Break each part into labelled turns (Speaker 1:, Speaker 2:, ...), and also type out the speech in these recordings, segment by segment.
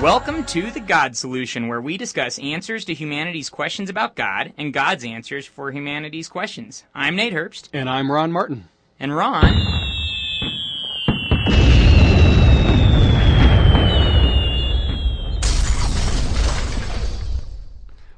Speaker 1: Welcome to The God Solution, where we discuss answers to humanity's questions about God and God's answers for humanity's questions. I'm Nate Herbst.
Speaker 2: And I'm Ron Martin.
Speaker 1: And Ron.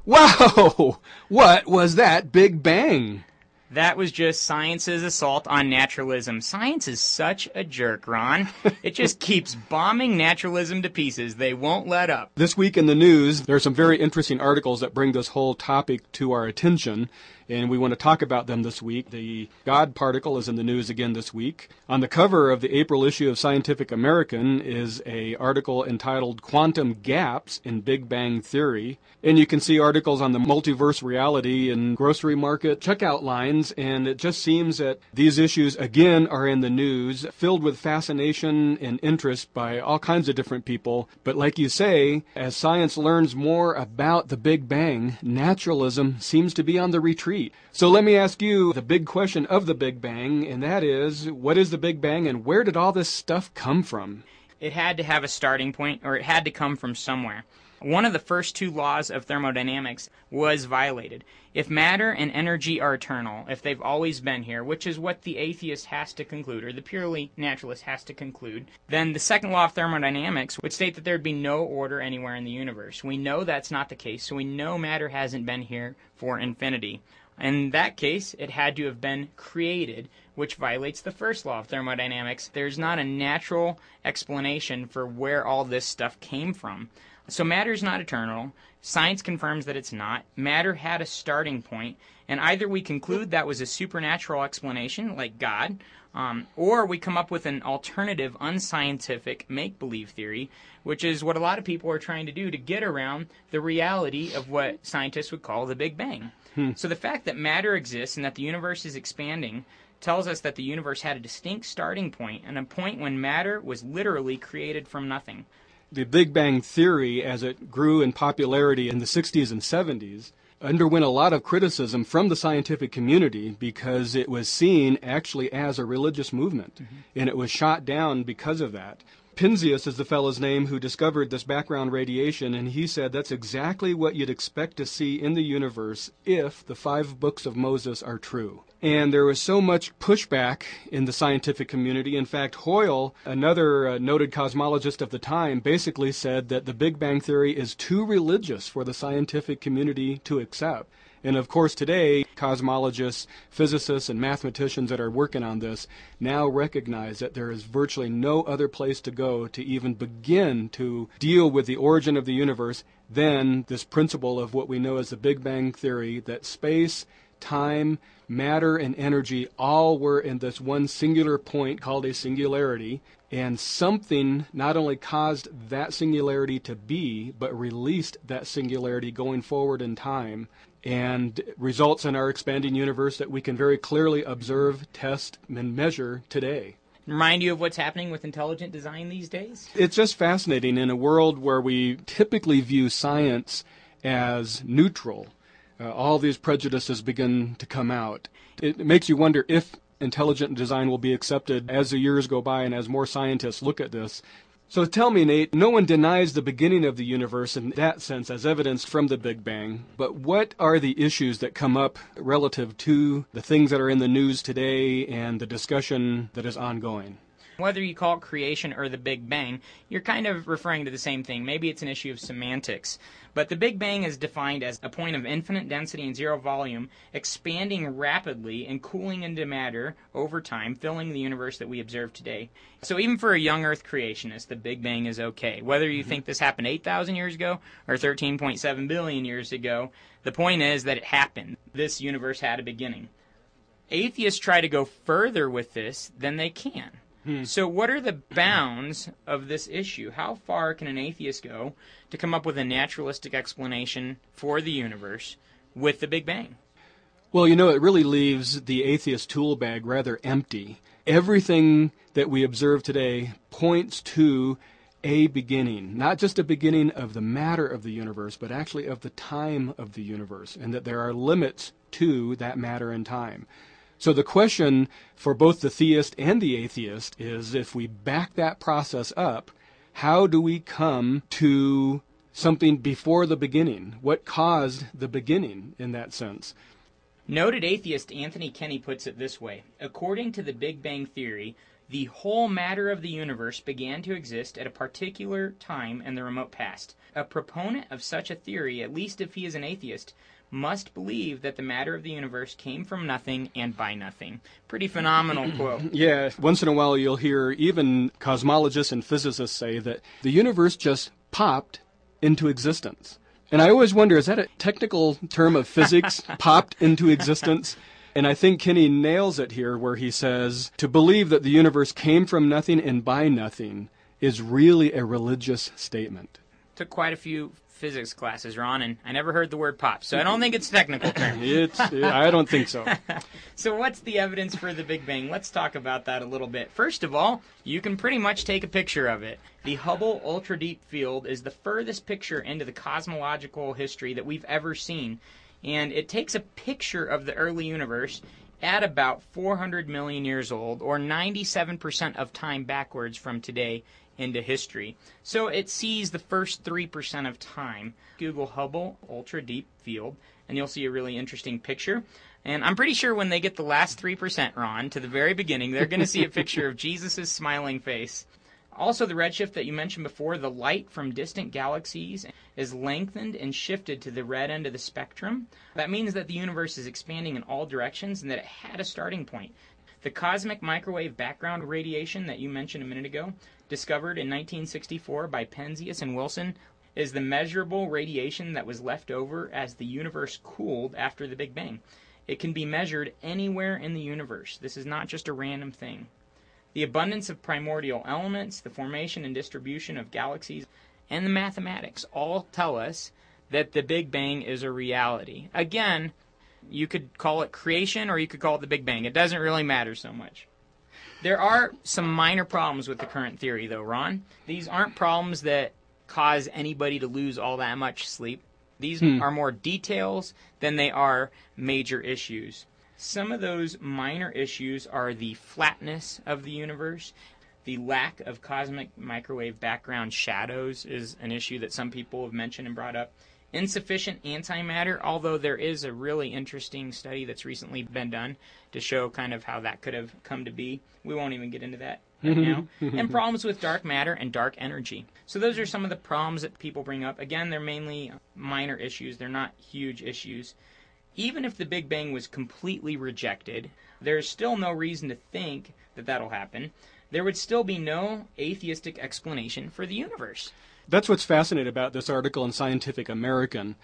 Speaker 2: Wow! What was that Big Bang?
Speaker 1: That was just science's assault on naturalism. Science is such a jerk, Ron. It just keeps bombing naturalism to pieces. They won't let up.
Speaker 2: This week in the news, there are some very interesting articles that bring this whole topic to our attention and we want to talk about them this week. The God particle is in the news again this week. On the cover of the April issue of Scientific American is a article entitled Quantum Gaps in Big Bang Theory, and you can see articles on the multiverse reality and grocery market checkout lines, and it just seems that these issues again are in the news, filled with fascination and interest by all kinds of different people. But like you say, as science learns more about the Big Bang, naturalism seems to be on the retreat retreat. So let me ask you the big question of the Big Bang, and that is what is the Big Bang and where did all this stuff come from?
Speaker 1: It had to have a starting point, or it had to come from somewhere. One of the first two laws of thermodynamics was violated. If matter and energy are eternal, if they've always been here, which is what the atheist has to conclude, or the purely naturalist has to conclude, then the second law of thermodynamics would state that there'd be no order anywhere in the universe. We know that's not the case, so we know matter hasn't been here for infinity. In that case, it had to have been created, which violates the first law of thermodynamics. There's not a natural explanation for where all this stuff came from. So matter is not eternal. Science confirms that it's not. Matter had a starting point, and either we conclude that was a supernatural explanation, like God, um, or we come up with an alternative, unscientific make believe theory, which is what a lot of people are trying to do to get around the reality of what scientists would call the Big Bang. Hmm. So the fact that matter exists and that the universe is expanding tells us that the universe had a distinct starting point and a point when matter was literally created from nothing.
Speaker 2: The Big Bang Theory, as it grew in popularity in the 60s and 70s, underwent a lot of criticism from the scientific community because it was seen actually as a religious movement, mm-hmm. and it was shot down because of that. Penzias is the fellow's name who discovered this background radiation, and he said that's exactly what you'd expect to see in the universe if the five books of Moses are true. And there was so much pushback in the scientific community. In fact, Hoyle, another uh, noted cosmologist of the time, basically said that the Big Bang Theory is too religious for the scientific community to accept. And of course, today, cosmologists, physicists, and mathematicians that are working on this now recognize that there is virtually no other place to go to even begin to deal with the origin of the universe than this principle of what we know as the Big Bang Theory that space, time, matter, and energy all were in this one singular point called a singularity, and something not only caused that singularity to be, but released that singularity going forward in time and results in our expanding universe that we can very clearly observe, test, and measure today.
Speaker 1: Remind you of what's happening with intelligent design these days?
Speaker 2: It's just fascinating in a world where we typically view science as neutral. Uh, all these prejudices begin to come out. It makes you wonder if intelligent design will be accepted as the years go by and as more scientists look at this. So tell me, Nate, no one denies the beginning of the universe in that sense as evidenced from the Big Bang, but what are the issues that come up relative to the things that are in the news today and the discussion that is ongoing?
Speaker 1: Whether you call it creation or the Big Bang, you're kind of referring to the same thing. Maybe it's an issue of semantics. But the Big Bang is defined as a point of infinite density and zero volume, expanding rapidly and cooling into matter over time, filling the universe that we observe today. So even for a young Earth creationist, the Big Bang is okay. Whether you mm-hmm. think this happened 8,000 years ago or 13.7 billion years ago, the point is that it happened. This universe had a beginning. Atheists try to go further with this than they can. Hmm. So, what are the bounds of this issue? How far can an atheist go to come up with a naturalistic explanation for the universe with the Big Bang?
Speaker 2: Well, you know, it really leaves the atheist tool bag rather empty. Everything that we observe today points to a beginning, not just a beginning of the matter of the universe, but actually of the time of the universe, and that there are limits to that matter and time. So the question for both the theist and the atheist is if we back that process up, how do we come to something before the beginning? What caused the beginning in that sense?
Speaker 1: Noted atheist Anthony Kenny puts it this way According to the Big Bang Theory, the whole matter of the universe began to exist at a particular time in the remote past. A proponent of such a theory, at least if he is an atheist, must believe that the matter of the universe came from nothing and by nothing. Pretty phenomenal quote.
Speaker 2: Yeah, once in a while you'll hear even cosmologists and physicists say that the universe just popped into existence. And I always wonder is that a technical term of physics, popped into existence? And I think Kenny nails it here where he says to believe that the universe came from nothing and by nothing is really a religious statement.
Speaker 1: Took quite a few physics classes, Ron, and I never heard the word pop, so I don't think it's a technical term.
Speaker 2: it's, I don't think so.
Speaker 1: so, what's the evidence for the Big Bang? Let's talk about that a little bit. First of all, you can pretty much take a picture of it. The Hubble Ultra Deep Field is the furthest picture into the cosmological history that we've ever seen, and it takes a picture of the early universe at about 400 million years old, or 97% of time backwards from today into history. So it sees the first 3% of time. Google Hubble Ultra Deep Field, and you'll see a really interesting picture. And I'm pretty sure when they get the last 3%, Ron, to the very beginning, they're going to see a picture of Jesus' smiling face. Also, the redshift that you mentioned before, the light from distant galaxies is lengthened and shifted to the red end of the spectrum. That means that the universe is expanding in all directions and that it had a starting point. The cosmic microwave background radiation that you mentioned a minute ago discovered in 1964 by Penzias and Wilson, is the measurable radiation that was left over as the universe cooled after the Big Bang. It can be measured anywhere in the universe. This is not just a random thing. The abundance of primordial elements, the formation and distribution of galaxies, and the mathematics all tell us that the Big Bang is a reality. Again, you could call it creation or you could call it the Big Bang. It doesn't really matter so much. There are some minor problems with the current theory, though, Ron. These aren't problems that cause anybody to lose all that much sleep. These hmm. are more details than they are major issues. Some of those minor issues are the flatness of the universe. The lack of cosmic microwave background shadows is an issue that some people have mentioned and brought up insufficient antimatter, although there is a really interesting study that's recently been done to show kind of how that could have come to be. We won't even get into that right now. and problems with dark matter and dark energy. So those are some of the problems that people bring up. Again, they're mainly minor issues, they're not huge issues. Even if the Big Bang was completely rejected, there's still no reason to think that that'll happen. There would still be no atheistic explanation for the universe.
Speaker 2: That's what's fascinating about this article in Scientific American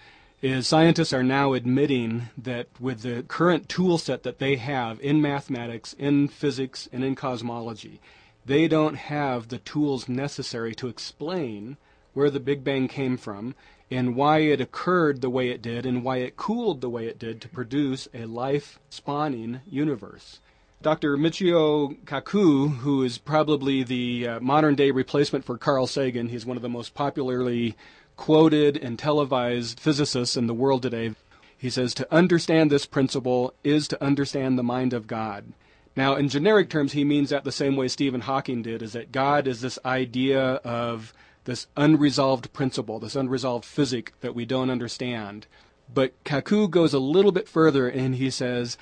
Speaker 2: is scientists are now admitting that with the current tool set that they have in mathematics, in physics, and in cosmology, they don't have the tools necessary to explain where the Big Bang came from and why it occurred the way it did and why it cooled the way it did to produce a life spawning universe. Dr. Michio Kaku, who is probably the uh, modern day replacement for Carl Sagan, he's one of the most popularly quoted and televised physicists in the world today. He says to understand this principle is to understand the mind of God. Now, in generic terms, he means that the same way Stephen Hawking did, is that God is this idea of this unresolved principle, this unresolved physic that we don't understand. But Kaku goes a little bit further and he says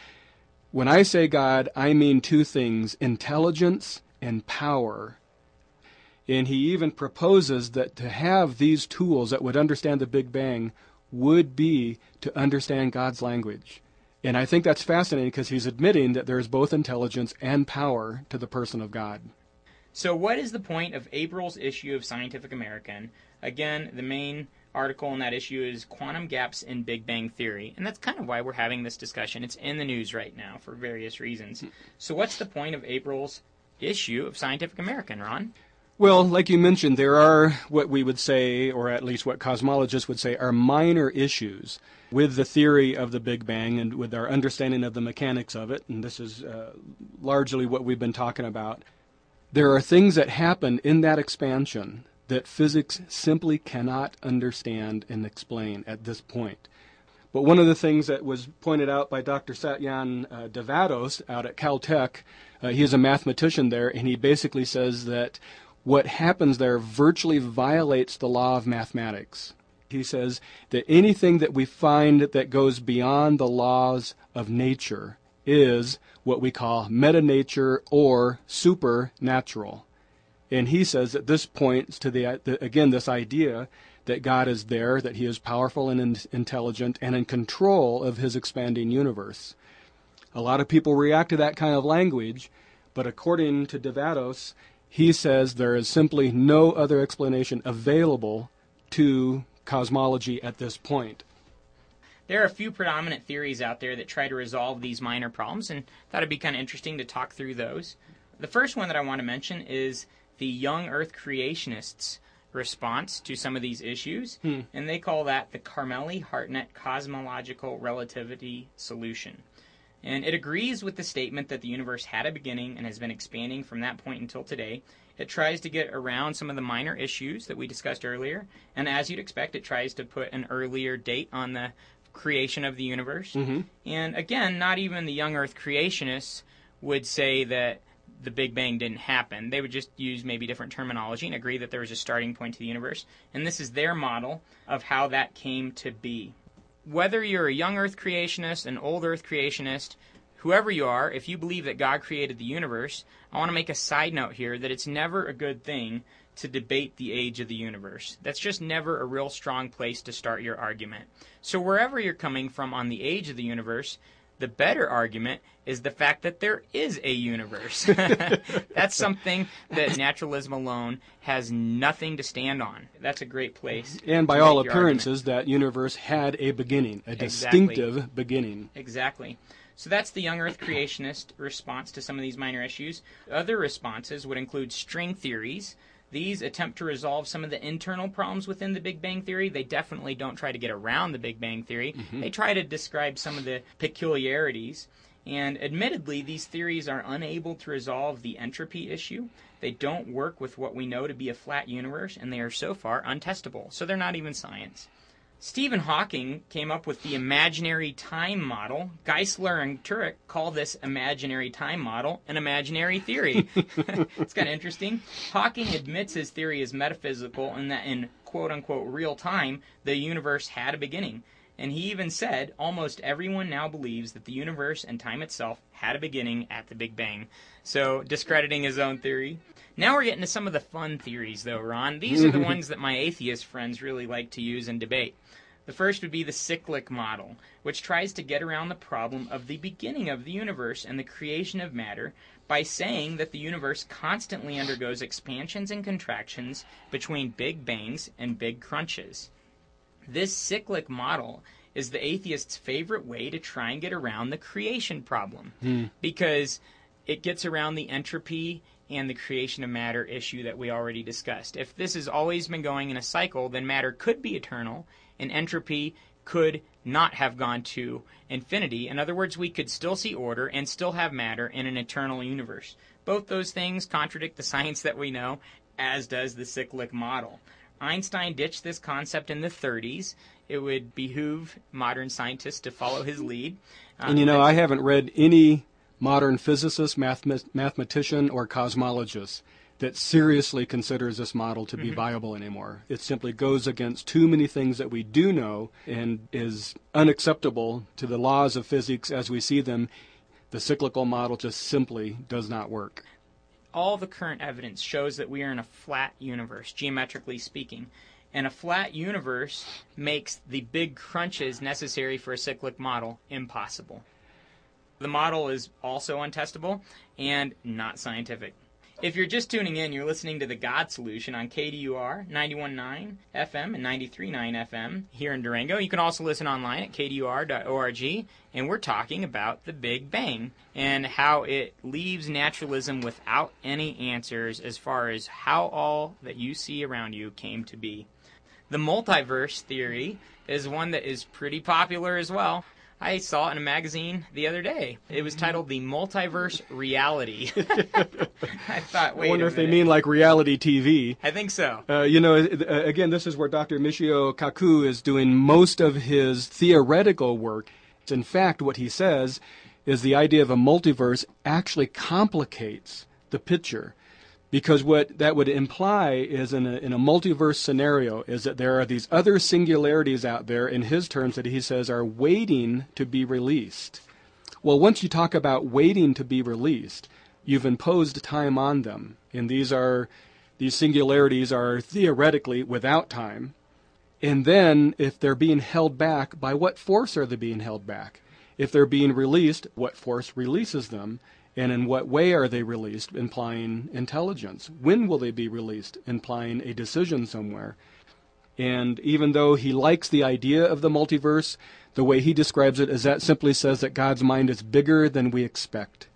Speaker 2: when I say God, I mean two things intelligence and power. And he even proposes that to have these tools that would understand the Big Bang would be to understand God's language. And I think that's fascinating because he's admitting that there is both intelligence and power to the person of God.
Speaker 1: So, what is the point of April's issue of Scientific American? Again, the main article in that issue is Quantum Gaps in Big Bang Theory. And that's kind of why we're having this discussion. It's in the news right now for various reasons. So, what's the point of April's issue of Scientific American, Ron?
Speaker 2: Well, like you mentioned, there are what we would say, or at least what cosmologists would say, are minor issues with the theory of the Big Bang and with our understanding of the mechanics of it. And this is uh, largely what we've been talking about. There are things that happen in that expansion that physics simply cannot understand and explain at this point. But one of the things that was pointed out by Dr. Satyan uh, Devadoss out at Caltech, uh, he is a mathematician there, and he basically says that what happens there virtually violates the law of mathematics. He says that anything that we find that goes beyond the laws of nature is what we call metanature or supernatural. And he says that this points to the, the again this idea that God is there, that he is powerful and in, intelligent and in control of his expanding universe. A lot of people react to that kind of language, but according to Devadoss, he says there is simply no other explanation available to cosmology at this point.
Speaker 1: There are a few predominant theories out there that try to resolve these minor problems, and thought it'd be kind of interesting to talk through those. The first one that I want to mention is the young Earth creationists' response to some of these issues, hmm. and they call that the Carmeli Hartnett cosmological relativity solution. And it agrees with the statement that the universe had a beginning and has been expanding from that point until today. It tries to get around some of the minor issues that we discussed earlier, and as you'd expect, it tries to put an earlier date on the creation of the universe. Mm-hmm. And again, not even the young Earth creationists would say that the Big Bang didn't happen. They would just use maybe different terminology and agree that there was a starting point to the universe. And this is their model of how that came to be. Whether you're a young Earth creationist, an old Earth creationist, whoever you are, if you believe that God created the universe, I want to make a side note here that it's never a good thing to debate the age of the universe. That's just never a real strong place to start your argument. So, wherever you're coming from on the age of the universe, the better argument is the fact that there is a universe. That's something that naturalism alone has nothing to stand on. That's a great place.
Speaker 2: And by all appearances, that universe had a beginning, a exactly. distinctive beginning.
Speaker 1: Exactly. So that's the young Earth creationist response to some of these minor issues. Other responses would include string theories, these attempt to resolve some of the internal problems within the Big Bang Theory. They definitely don't try to get around the Big Bang Theory. Mm-hmm. They try to describe some of the peculiarities. And admittedly, these theories are unable to resolve the entropy issue. They don't work with what we know to be a flat universe, and they are so far untestable. So they're not even science. Stephen Hawking came up with the imaginary time model. Geisler and Turek call this imaginary time model an imaginary theory. it's kind of interesting. Hawking admits his theory is metaphysical and that in quote unquote real time, the universe had a beginning. And he even said almost everyone now believes that the universe and time itself had a beginning at the Big Bang. So, discrediting his own theory. Now we're getting to some of the fun theories, though, Ron. These are the ones that my atheist friends really like to use and debate. The first would be the cyclic model, which tries to get around the problem of the beginning of the universe and the creation of matter by saying that the universe constantly undergoes expansions and contractions between big bangs and big crunches. This cyclic model is the atheist's favorite way to try and get around the creation problem hmm. because it gets around the entropy and the creation of matter issue that we already discussed. If this has always been going in a cycle, then matter could be eternal and entropy could not have gone to infinity. In other words, we could still see order and still have matter in an eternal universe. Both those things contradict the science that we know, as does the cyclic model. Einstein ditched this concept in the 30s. It would behoove modern scientists to follow his lead.
Speaker 2: Um, and you know, I haven't read any modern physicist, math- mathematician, or cosmologist that seriously considers this model to be mm-hmm. viable anymore. It simply goes against too many things that we do know and is unacceptable to the laws of physics as we see them. The cyclical model just simply does not work.
Speaker 1: All the current evidence shows that we are in a flat universe, geometrically speaking. And a flat universe makes the big crunches necessary for a cyclic model impossible. The model is also untestable and not scientific. If you're just tuning in, you're listening to The God Solution on KDUR 91.9 FM and 93.9 FM here in Durango. You can also listen online at kdur.org, and we're talking about the Big Bang and how it leaves naturalism without any answers as far as how all that you see around you came to be. The multiverse theory is one that is pretty popular as well. I saw it in a magazine the other day. It was titled "The Multiverse Reality." I thought, wait.
Speaker 2: I wonder if they mean like reality TV.
Speaker 1: I think so.
Speaker 2: Uh, you know, uh, again, this is where Dr. Michio Kaku is doing most of his theoretical work. In fact, what he says is the idea of a multiverse actually complicates the picture Because what that would imply is in a, in a multiverse scenario is that there are these other singularities out there, in his terms, that he says are waiting to be released. Well, once you talk about waiting to be released, you've imposed time on them. And these are these singularities are theoretically without time. And then if they're being held back, by what force are they being held back? If they're being released, what force releases them? And in what way are they released, implying intelligence? When will they be released, implying a decision somewhere? And even though he likes the idea of the multiverse, the way he describes it is that simply says that God's mind is bigger than we expect.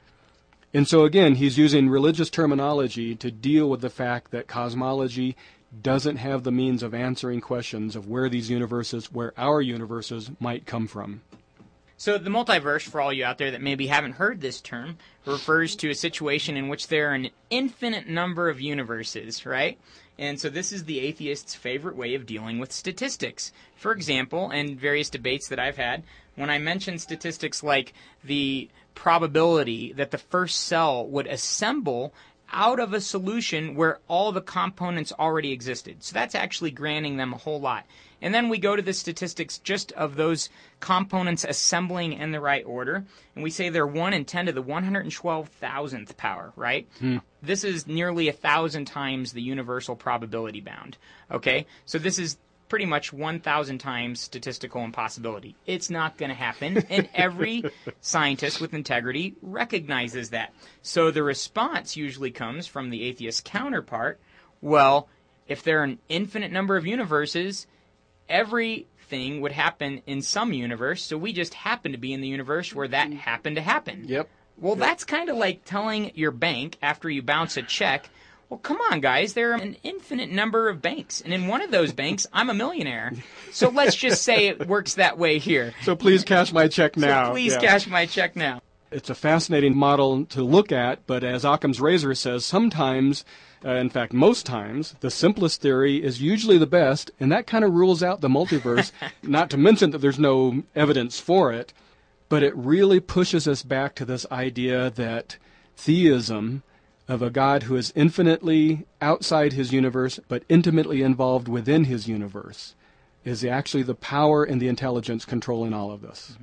Speaker 2: And so again, he's using religious terminology to deal with the fact that cosmology doesn't have the means of answering questions of where these universes, where our universes might come from.
Speaker 1: So the multiverse, for all you out there that maybe haven't heard this term, refers to a situation in which there are an infinite number of universes, right? And so this is the atheist's favorite way of dealing with statistics. For example, and various debates that I've had, when I mention statistics like the probability that the first cell would assemble out of a solution where all the components already existed. So that's actually granting them a whole lot. And then we go to the statistics just of those components assembling in the right order, and we say they're 1 in 10 to the 112,000th power, right?
Speaker 2: Hmm.
Speaker 1: This is nearly a thousand times the universal probability bound. Okay? So this is pretty much 1,000 times statistical impossibility. It's not going to happen, and every scientist with integrity recognizes that. So the response usually comes from the atheist counterpart well, if there are an infinite number of universes, everything would happen in some universe, so we just happen to be in the universe where that mm-hmm. happened to happen.
Speaker 2: Yep.
Speaker 1: Well, that's kind of like telling your bank after you bounce a check, well, come on, guys, there are an infinite number of banks, and in one of those banks, I'm a millionaire. So let's just say it works that way here.
Speaker 2: So please cash my check now.
Speaker 1: So please
Speaker 2: Yeah.
Speaker 1: cash my check now.
Speaker 2: It's a fascinating model to look at, but as Occam's razor says, sometimes, uh, in fact, most times, the simplest theory is usually the best, and that kind of rules out the multiverse. not to mention that there's no evidence for it, but it really pushes us back to this idea that theism of a God who is infinitely outside his universe, but intimately involved within his universe, is actually the power and the intelligence controlling all of this.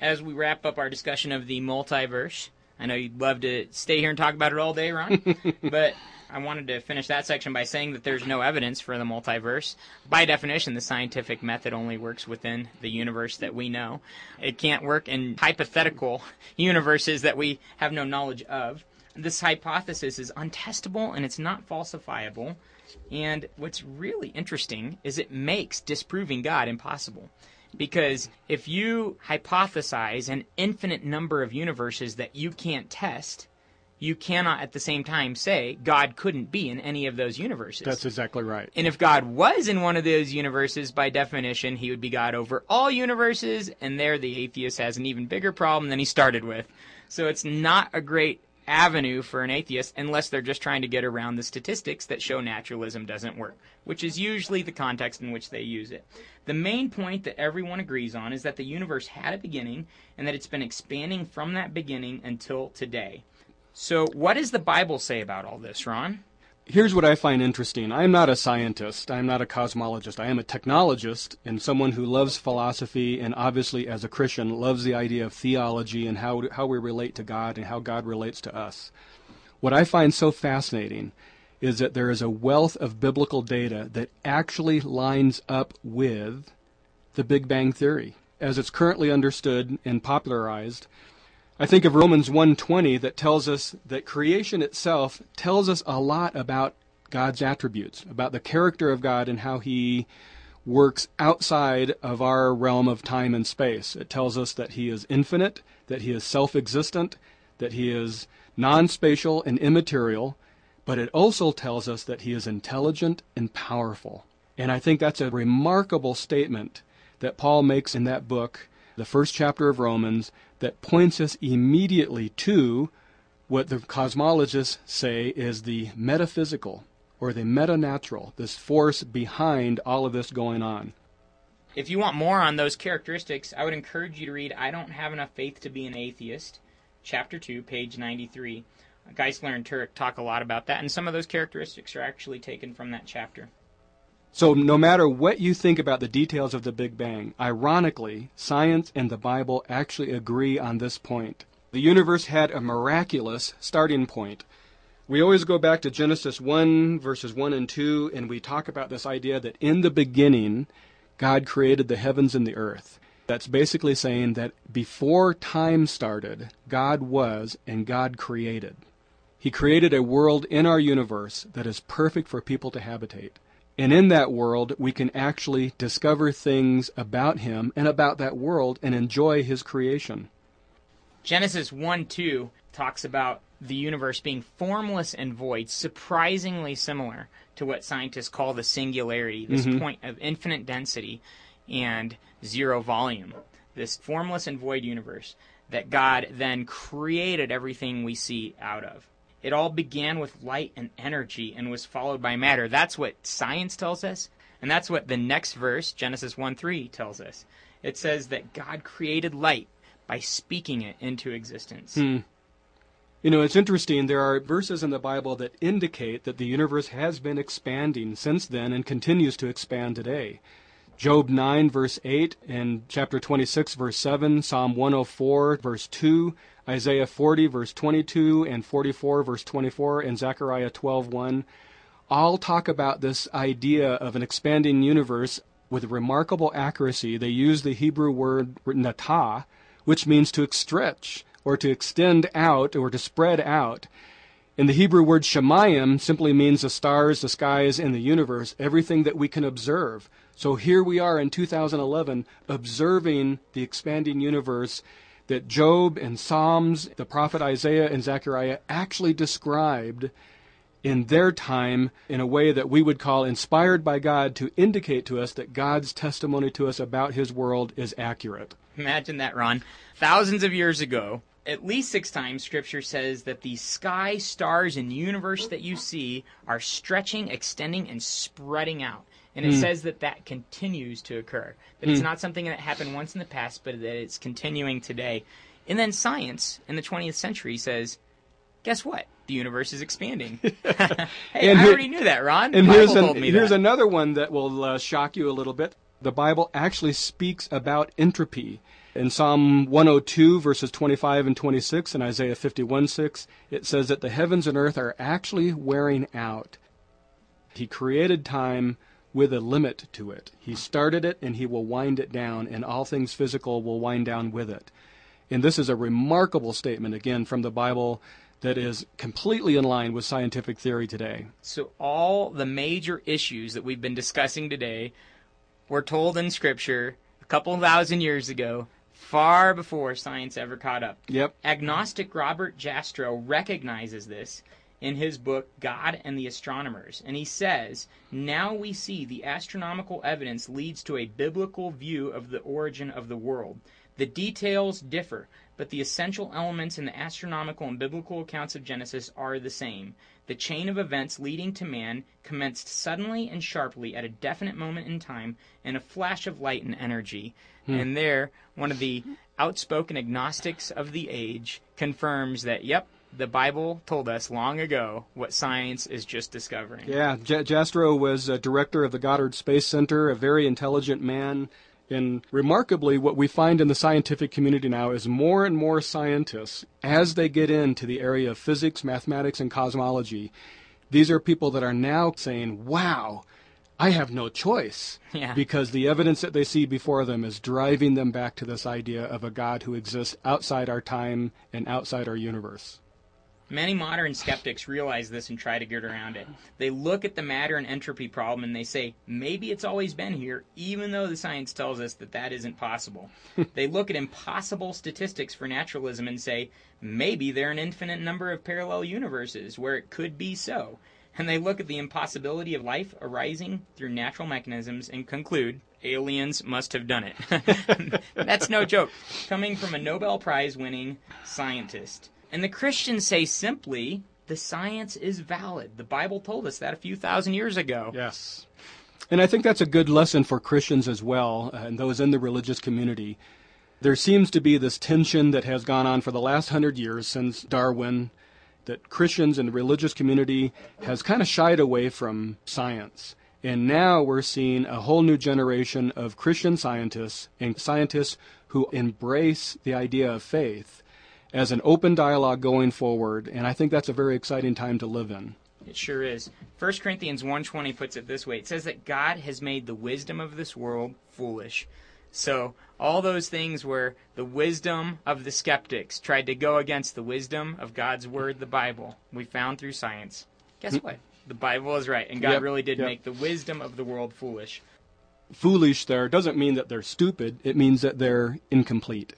Speaker 1: As we wrap up our discussion of the multiverse, I know you'd love to stay here and talk about it all day, Ron, but I wanted to finish that section by saying that there's no evidence for the multiverse. By definition, the scientific method only works within the universe that we know. It can't work in hypothetical universes that we have no knowledge of. This hypothesis is untestable and it's not falsifiable. And what's really interesting is it makes disproving God impossible. Because if you hypothesize an infinite number of universes that you can't test, you cannot at the same time say God couldn't be in any of those universes.
Speaker 2: That's exactly right.
Speaker 1: And if God was in one of those universes, by definition, he would be God over all universes, and there the atheist has an even bigger problem than he started with. So it's not a great avenue for an atheist unless they're just trying to get around the statistics that show naturalism doesn't work, which is usually the context in which they use it. The main point that everyone agrees on is that the universe had a beginning and that it's been expanding from that beginning until today. So, what does the Bible say about all this, Ron?
Speaker 2: Here's what I find interesting. I am not a scientist. I am not a cosmologist. I am a technologist and someone who loves philosophy and obviously as a Christian loves the idea of theology and how, how we relate to God and how God relates to us. What I find so fascinating is that there is a wealth of biblical data that actually lines up with the Big Bang Theory as it's currently understood and popularized. I think of Romans 1:20 that tells us that creation itself tells us a lot about God's attributes, about the character of God and how he works outside of our realm of time and space. It tells us that he is infinite, that he is self-existent, that he is non-spatial and immaterial, but it also tells us that he is intelligent and powerful. And I think that's a remarkable statement that Paul makes in that book, the first chapter of Romans, that points us immediately to what the cosmologists say is the metaphysical or the metanatural, this force behind all of this going on.
Speaker 1: If you want more on those characteristics, I would encourage you to read I Don't Have Enough Faith to Be an Atheist, Chapter 2, page 93. Geisler and Turek talk a lot about that, and some of those characteristics are actually taken from that chapter.
Speaker 2: So, no matter what you think about the details of the Big Bang, ironically, science and the Bible actually agree on this point. The universe had a miraculous starting point. We always go back to Genesis 1, verses 1 and 2, and we talk about this idea that in the beginning, God created the heavens and the earth. That's basically saying that before time started, God was and God created. He created a world in our universe that is perfect for people to habitate. And in that world, we can actually discover things about Him and about that world and enjoy His creation.
Speaker 1: Genesis 1 2 talks about the universe being formless and void, surprisingly similar to what scientists call the singularity, this
Speaker 2: Mhm.
Speaker 1: point of infinite density and zero volume. This formless and void universe that God then created everything we see out of. It all began with light and energy and was followed by matter. That's what science tells us, and that's what the next verse, Genesis 1 3, tells us. It says that God created light by speaking it into existence.
Speaker 2: Hmm. You know, it's interesting. There are verses in the Bible that indicate that the universe has been expanding since then and continues to expand today. Job 9, verse 8, and chapter 26, verse 7, Psalm 104, verse 2, Isaiah 40, verse 22, and 44, verse 24, and Zechariah 12, 1, all talk about this idea of an expanding universe with remarkable accuracy. They use the Hebrew word natah, which means to stretch or to extend out or to spread out. And the Hebrew word shemayim simply means the stars, the skies, and the universe, everything that we can observe. So here we are in 2011 observing the expanding universe that Job and Psalms, the prophet Isaiah and Zechariah actually described in their time in a way that we would call inspired by God to indicate to us that God's testimony to us about his world is accurate.
Speaker 1: Imagine that, Ron. Thousands of years ago, at least six times, Scripture says that the sky, stars, and universe that you see are stretching, extending, and spreading out. And it
Speaker 2: Hmm.
Speaker 1: says that that continues to occur. That it's
Speaker 2: Hmm.
Speaker 1: not something that happened once in the past, but that it's continuing today. And then science in the 20th century says, guess what? The universe is expanding. hey,
Speaker 2: And
Speaker 1: I
Speaker 2: here-
Speaker 1: already knew that, Ron.
Speaker 2: And
Speaker 1: The
Speaker 2: here's,
Speaker 1: Bible
Speaker 2: an- here's
Speaker 1: that.
Speaker 2: another one that will uh, shock you a little bit. The Bible actually speaks about entropy. In Psalm 102, verses 25 and 26, and Isaiah 51 6, it says that the heavens and earth are actually wearing out. He created time with a limit to it. He started it and he will wind it down, and all things physical will wind down with it. And this is a remarkable statement, again, from the Bible that is completely in line with scientific theory today.
Speaker 1: So all the major issues that we've been discussing today were told in Scripture a couple thousand years ago, far before science ever caught up.
Speaker 2: Yep.
Speaker 1: Agnostic Robert Jastrow recognizes this in his book God and the Astronomers, and he says, "Now we see the astronomical evidence leads to a biblical view of the origin of the world. The details differ, but the essential elements in the astronomical and biblical accounts of Genesis are the same. The chain of events leading to man commenced suddenly and sharply at a definite moment in time in a flash of light and energy. Hmm. And there, one of the outspoken agnostics of the age confirms that, yep, the Bible told us long ago what science is just discovering.
Speaker 2: Yeah, J- Jastrow was a director of the Goddard Space Center, a very intelligent man. And remarkably, what we find in the scientific community now is more and more scientists, as they get into the area of physics, mathematics, and cosmology, these are people that are now saying, wow, I have no choice.
Speaker 1: Yeah.
Speaker 2: Because the evidence that they see before them is driving them back to this idea of a God who exists outside our time and outside our universe.
Speaker 1: Many modern skeptics realize this and try to get around it. They look at the matter and entropy problem and they say, maybe it's always been here, even though the science tells us that that isn't possible. they look at impossible statistics for naturalism and say, maybe there are an infinite number of parallel universes where it could be so. And they look at the impossibility of life arising through natural mechanisms and conclude, aliens must have done it. That's no joke. Coming from a Nobel Prize winning scientist. And the Christians say simply, the science is valid. The Bible told us that a few thousand years ago.
Speaker 2: Yes. And I think that's a good lesson for Christians as well, uh, and those in the religious community. There seems to be this tension that has gone on for the last hundred years since Darwin that Christians and the religious community has kind of shied away from science. And now we're seeing a whole new generation of Christian scientists and scientists who embrace the idea of faith as an open dialogue going forward. And I think that's a very exciting time to live in.
Speaker 1: It sure is. 1 Corinthians 1:20 puts it this way. It says that God has made the wisdom of this world foolish. So, all those things where the wisdom of the skeptics tried to go against the wisdom of God's word, the Bible, we found through science. Guess what? The Bible is right, and God
Speaker 2: Yep,
Speaker 1: really did
Speaker 2: yep.
Speaker 1: make the wisdom of the world foolish.
Speaker 2: Foolish there doesn't mean that they're stupid, it means that they're incomplete.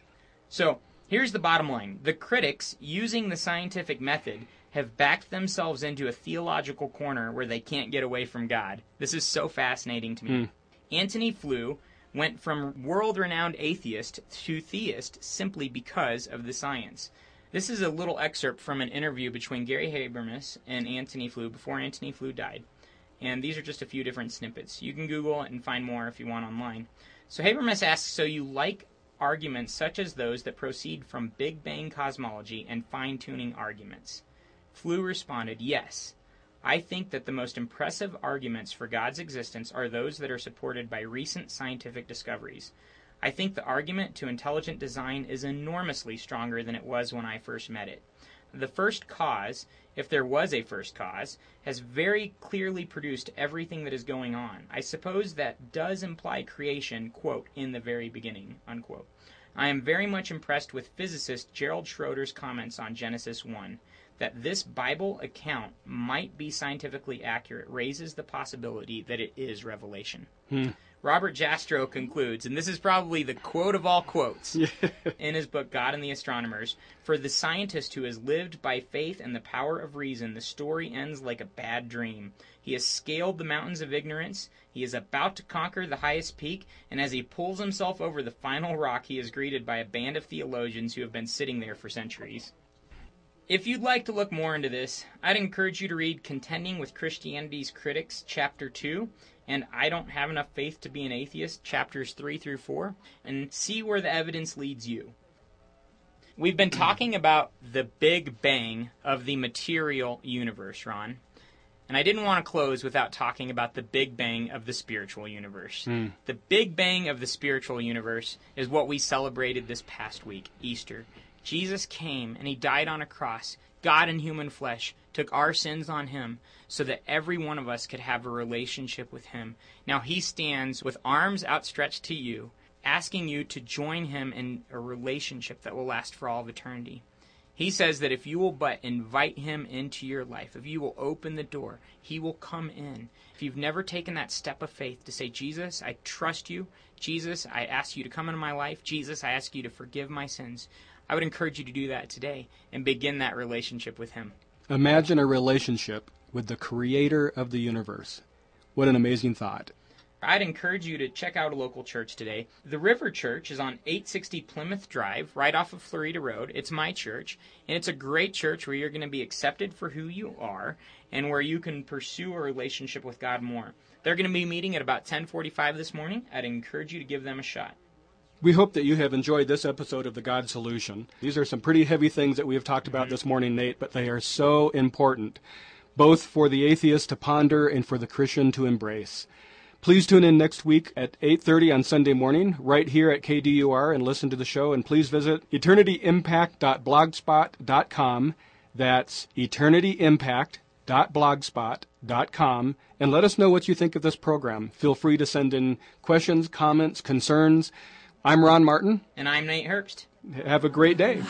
Speaker 1: So, here's the bottom line. The critics, using the scientific method, have backed themselves into a theological corner where they can't get away from God. This is so fascinating to me. Hmm. Antony Flew went from world renowned atheist to theist simply because of the science. This is a little excerpt from an interview between Gary Habermas and Antony Flew before Antony Flew died. And these are just a few different snippets. You can Google it and find more if you want online. So Habermas asks So you like arguments such as those that proceed from Big Bang cosmology and fine tuning arguments? Flew responded, Yes. I think that the most impressive arguments for God's existence are those that are supported by recent scientific discoveries. I think the argument to intelligent design is enormously stronger than it was when I first met it. The first cause, if there was a first cause, has very clearly produced everything that is going on. I suppose that does imply creation, quote, in the very beginning, unquote. I am very much impressed with physicist Gerald Schroeder's comments on Genesis 1. That this Bible account might be scientifically accurate raises the possibility that it is revelation. Hmm. Robert Jastrow concludes, and this is probably the quote of all quotes in his book God and the Astronomers For the scientist who has lived by faith and the power of reason, the story ends like a bad dream. He has scaled the mountains of ignorance, he is about to conquer the highest peak, and as he pulls himself over the final rock, he is greeted by a band of theologians who have been sitting there for centuries. If you'd like to look more into this, I'd encourage you to read Contending with Christianity's Critics, Chapter 2, and I Don't Have Enough Faith to Be an Atheist, Chapters 3 through 4, and see where the evidence leads you. We've been talking about the Big Bang of the material universe, Ron. And I didn't want to close without talking about the Big Bang of the spiritual universe. Hmm. The Big Bang of the spiritual universe is what we celebrated this past week, Easter. Jesus came and he died on a cross. God in human flesh took our sins on him so that every one of us could have a relationship with him. Now he stands with arms outstretched to you, asking you to join him in a relationship that will last for all of eternity. He says that if you will but invite him into your life, if you will open the door, he will come in. If you've never taken that step of faith to say, Jesus, I trust you. Jesus, I ask you to come into my life. Jesus, I ask you to forgive my sins. I would encourage you to do that today and begin that relationship with him.
Speaker 2: Imagine a relationship with the creator of the universe. What an amazing thought.
Speaker 1: I'd encourage you to check out a local church today. The River Church is on 860 Plymouth Drive, right off of Florida Road. It's my church, and it's a great church where you're going to be accepted for who you are and where you can pursue a relationship with God more. They're going to be meeting at about 10:45 this morning. I'd encourage you to give them a shot.
Speaker 2: We hope that you have enjoyed this episode of The God Solution. These are some pretty heavy things that we have talked about this morning, Nate, but they are so important, both for the atheist to ponder and for the Christian to embrace. Please tune in next week at 8:30 on Sunday morning right here at KDUR and listen to the show and please visit eternityimpact.blogspot.com. That's eternityimpact.blogspot.com and let us know what you think of this program. Feel free to send in questions, comments, concerns. I'm Ron Martin.
Speaker 1: And I'm Nate Herbst.
Speaker 2: Have a great day.